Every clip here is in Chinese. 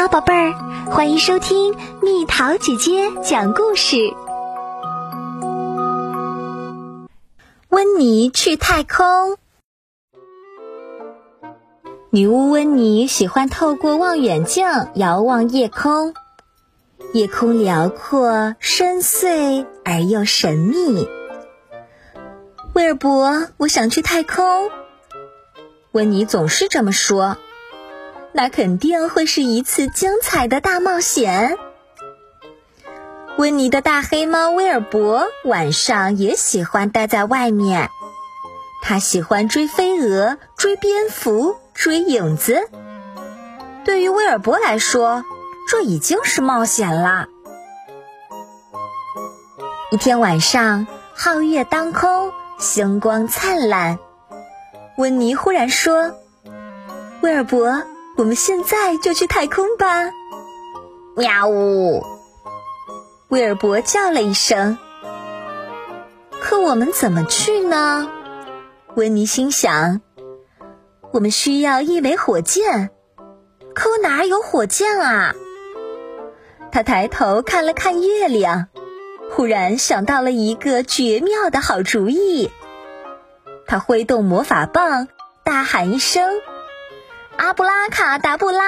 好，宝贝儿，欢迎收听蜜桃姐姐讲故事。温妮去太空。女巫温妮喜欢透过望远镜遥望夜空，夜空辽阔、深邃而又神秘。威尔伯，我想去太空。温妮总是这么说。那肯定会是一次精彩的大冒险。温妮的大黑猫威尔伯晚上也喜欢待在外面，他喜欢追飞蛾、追蝙蝠、追影子。对于威尔伯来说，这已经是冒险了。一天晚上，皓月当空，星光灿烂。温妮忽然说：“威尔伯。”我们现在就去太空吧！喵呜！威尔伯叫了一声。可我们怎么去呢？温妮心想。我们需要一枚火箭，可我哪有火箭啊？他抬头看了看月亮，忽然想到了一个绝妙的好主意。他挥动魔法棒，大喊一声。阿布拉卡达布拉！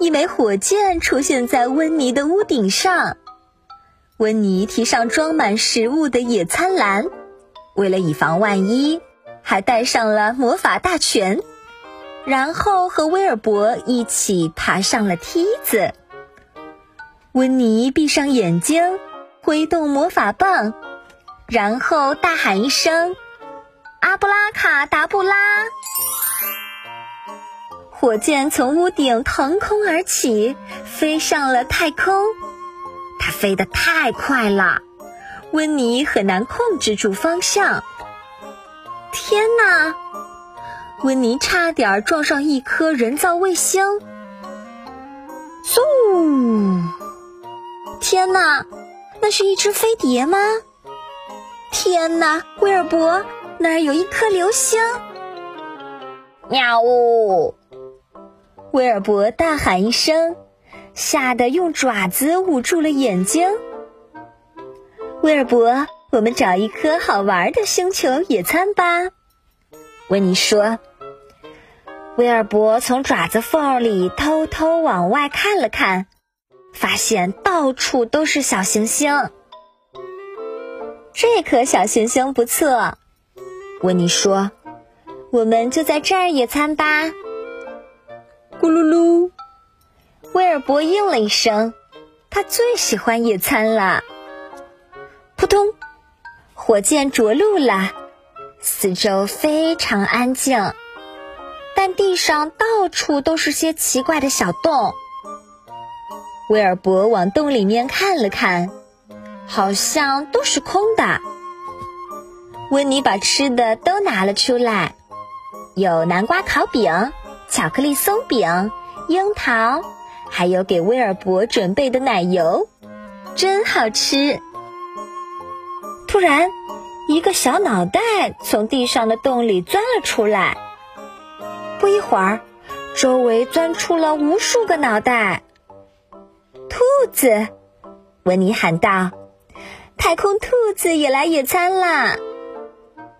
一枚火箭出现在温妮的屋顶上。温妮提上装满食物的野餐篮，为了以防万一，还带上了魔法大全。然后和威尔伯一起爬上了梯子。温妮闭上眼睛，挥动魔法棒，然后大喊一声。阿布拉卡达布拉！火箭从屋顶腾空而起，飞上了太空。它飞得太快了，温妮很难控制住方向。天哪！温妮差点撞上一颗人造卫星。嗖！天哪，那是一只飞碟吗？天哪，威尔伯！那儿有一颗流星！喵呜！威尔伯大喊一声，吓得用爪子捂住了眼睛。威尔伯，我们找一颗好玩的星球野餐吧。温妮说。威尔伯从爪子缝里偷偷往外看了看，发现到处都是小行星。这颗小行星不错。温妮说：“我们就在这儿野餐吧。”咕噜噜，威尔伯应了一声，他最喜欢野餐了。扑通，火箭着陆了，四周非常安静，但地上到处都是些奇怪的小洞。威尔伯往洞里面看了看，好像都是空的。温妮把吃的都拿了出来，有南瓜烤饼、巧克力松饼、樱桃，还有给威尔伯准备的奶油，真好吃。突然，一个小脑袋从地上的洞里钻了出来。不一会儿，周围钻出了无数个脑袋。兔子，温妮喊道：“太空兔子也来野餐啦！”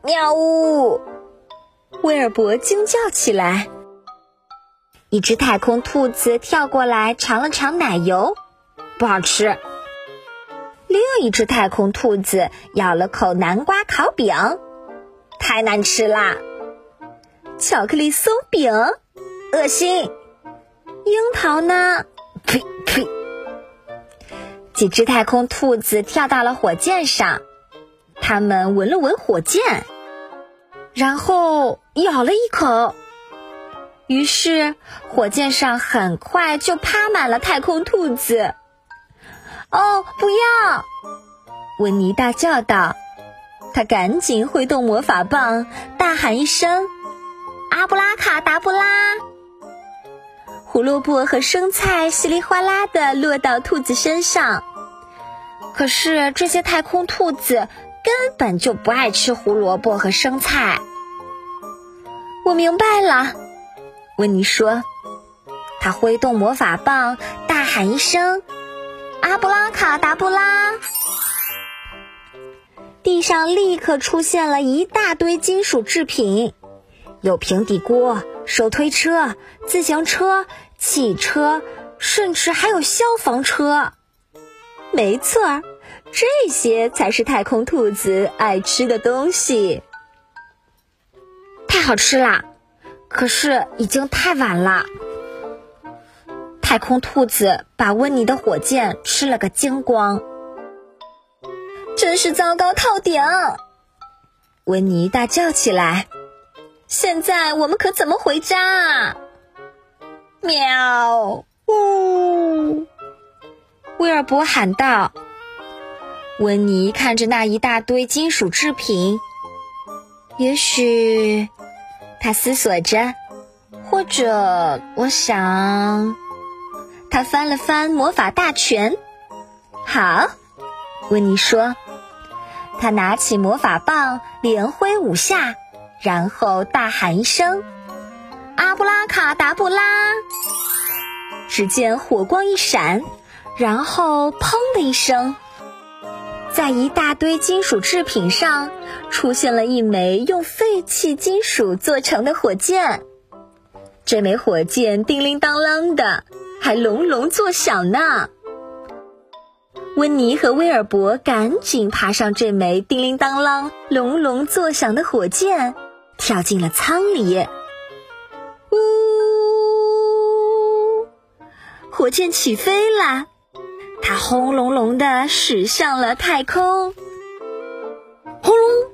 喵呜！威尔伯惊叫起来。一只太空兔子跳过来尝了尝奶油，不好吃。另一只太空兔子咬了口南瓜烤饼，太难吃啦。巧克力松饼，恶心。樱桃呢？呸呸！几只太空兔子跳到了火箭上，它们闻了闻火箭。然后咬了一口，于是火箭上很快就趴满了太空兔子。哦，不要！温妮大叫道。他赶紧挥动魔法棒，大喊一声：“阿布拉卡达布拉！”胡萝卜和生菜稀里哗啦的落到兔子身上。可是这些太空兔子。根本就不爱吃胡萝卜和生菜。我明白了，温妮说：“他挥动魔法棒，大喊一声：“阿布拉卡达布拉！”地上立刻出现了一大堆金属制品，有平底锅、手推车、自行车、汽车，甚至还有消防车。没错儿，这些才是太空兔子爱吃的东西。太好吃啦！可是已经太晚了。太空兔子把温妮的火箭吃了个精光，真是糟糕透顶！温妮大叫起来：“现在我们可怎么回家啊？”喵！呜！威尔伯喊道。温妮看着那一大堆金属制品，也许他思索着，或者我想。他翻了翻魔法大全，好，温妮说。他拿起魔法棒，连挥五下，然后大喊一声：“阿布拉卡达布拉！”只见火光一闪，然后砰的一声，在一大堆金属制品上出现了一枚用废弃金属做成的火箭。这枚火箭叮铃当啷的。还隆隆作响呢。温妮和威尔伯赶紧爬上这枚叮铃当啷、隆隆作响的火箭，跳进了舱里。呜！火箭起飞了，它轰隆隆的驶向了太空。轰隆！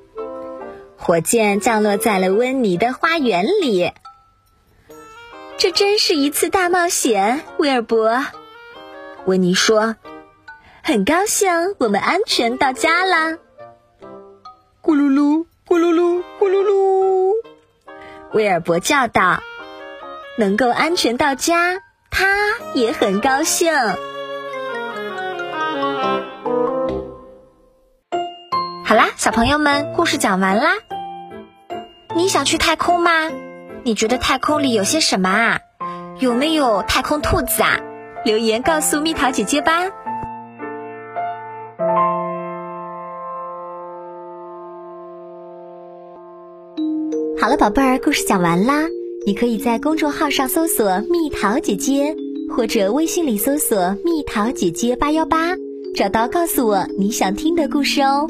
火箭降落在了温妮的花园里。这真是一次大冒险，威尔伯。温妮说：“很高兴我们安全到家了。”咕噜噜，咕噜噜，咕噜噜。威尔伯叫道：“能够安全到家，他也很高兴。”好啦，小朋友们，故事讲完啦。你想去太空吗？你觉得太空里有些什么啊？有没有太空兔子啊？留言告诉蜜桃姐姐吧。好了，宝贝儿，故事讲完啦。你可以在公众号上搜索“蜜桃姐姐”，或者微信里搜索“蜜桃姐姐八幺八”，找到告诉我你想听的故事哦。